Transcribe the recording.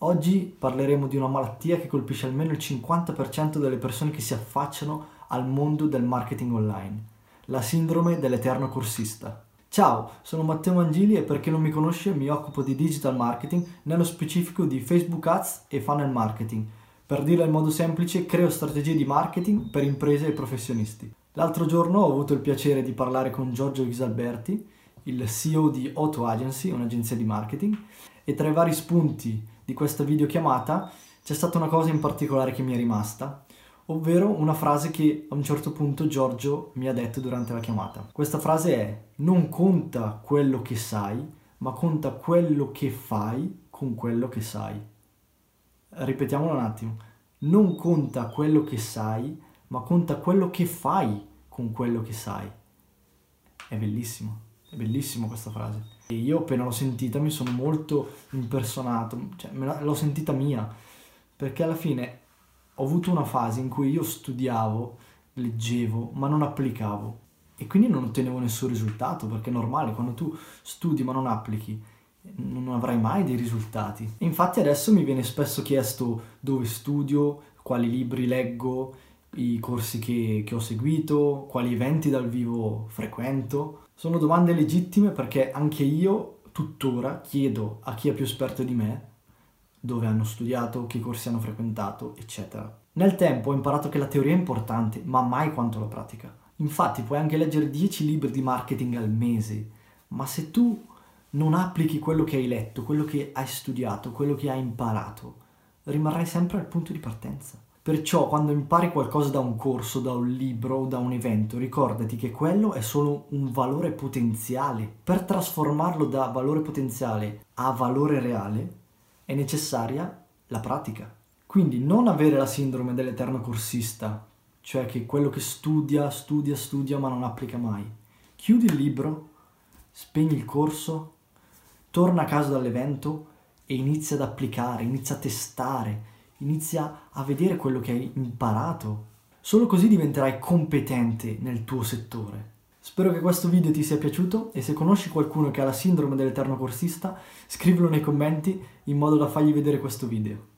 Oggi parleremo di una malattia che colpisce almeno il 50% delle persone che si affacciano al mondo del marketing online, la sindrome dell'eterno corsista. Ciao, sono Matteo Mangili e per chi non mi conosce mi occupo di digital marketing, nello specifico di Facebook Ads e funnel marketing. Per dirla in modo semplice, creo strategie di marketing per imprese e professionisti. L'altro giorno ho avuto il piacere di parlare con Giorgio Isalberti, il CEO di Auto Agency, un'agenzia di marketing, e tra i vari spunti di questa videochiamata c'è stata una cosa in particolare che mi è rimasta, ovvero una frase che a un certo punto Giorgio mi ha detto durante la chiamata. Questa frase è non conta quello che sai, ma conta quello che fai con quello che sai. Ripetiamolo un attimo. Non conta quello che sai, ma conta quello che fai con quello che sai. È bellissimo, è bellissimo questa frase. Io appena l'ho sentita mi sono molto impersonato, cioè l'ho sentita mia, perché alla fine ho avuto una fase in cui io studiavo, leggevo, ma non applicavo e quindi non ottenevo nessun risultato, perché è normale, quando tu studi ma non applichi non avrai mai dei risultati. E infatti adesso mi viene spesso chiesto dove studio, quali libri leggo, i corsi che, che ho seguito, quali eventi dal vivo frequento sono domande legittime perché anche io tuttora chiedo a chi è più esperto di me dove hanno studiato, che corsi hanno frequentato, eccetera. Nel tempo ho imparato che la teoria è importante, ma mai quanto la pratica. Infatti puoi anche leggere 10 libri di marketing al mese, ma se tu non applichi quello che hai letto, quello che hai studiato, quello che hai imparato, rimarrai sempre al punto di partenza. Perciò quando impari qualcosa da un corso, da un libro o da un evento, ricordati che quello è solo un valore potenziale. Per trasformarlo da valore potenziale a valore reale è necessaria la pratica. Quindi non avere la sindrome dell'eterno corsista, cioè che quello che studia, studia, studia ma non applica mai. Chiudi il libro, spegni il corso, torna a casa dall'evento e inizia ad applicare, inizia a testare inizia a vedere quello che hai imparato. Solo così diventerai competente nel tuo settore. Spero che questo video ti sia piaciuto e se conosci qualcuno che ha la sindrome dell'eterno corsista, scrivilo nei commenti in modo da fargli vedere questo video.